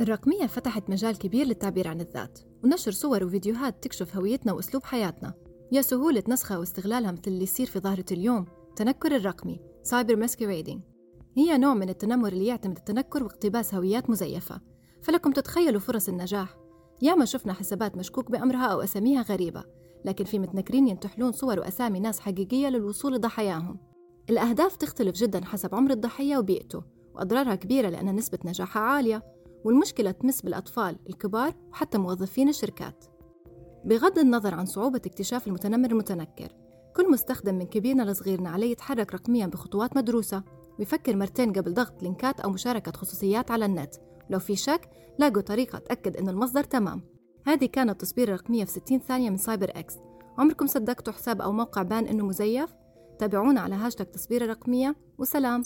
الرقمية فتحت مجال كبير للتعبير عن الذات ونشر صور وفيديوهات تكشف هويتنا وأسلوب حياتنا. يا سهولة نسخها واستغلالها مثل اللي يصير في ظاهرة اليوم تنكر الرقمي cyber masquerading هي نوع من التنمر اللي يعتمد التنكر واقتباس هويات مزيفة. فلكم تتخيلوا فرص النجاح. ياما شفنا حسابات مشكوك بأمرها أو أساميها غريبة لكن في متنكرين ينتحلون صور وأسامي ناس حقيقية للوصول لضحاياهم. الأهداف تختلف جدا حسب عمر الضحية وبيئته وأضرارها كبيرة لأن نسبة نجاحها عالية. والمشكلة تمس بالأطفال الكبار وحتى موظفين الشركات. بغض النظر عن صعوبة اكتشاف المتنمر المتنكر كل مستخدم من كبيرنا لصغيرنا عليه يتحرك رقميا بخطوات مدروسة ويفكر مرتين قبل ضغط لينكات أو مشاركة خصوصيات على النت. لو في شك لاقوا طريقة تأكد إن المصدر تمام. هذه كانت تصبير رقمية في 60 ثانية من CyberX. عمركم صدقتوا حساب أو موقع بان إنه مزيف؟ تابعونا على هاشتاج تصبير الرقمية وسلام!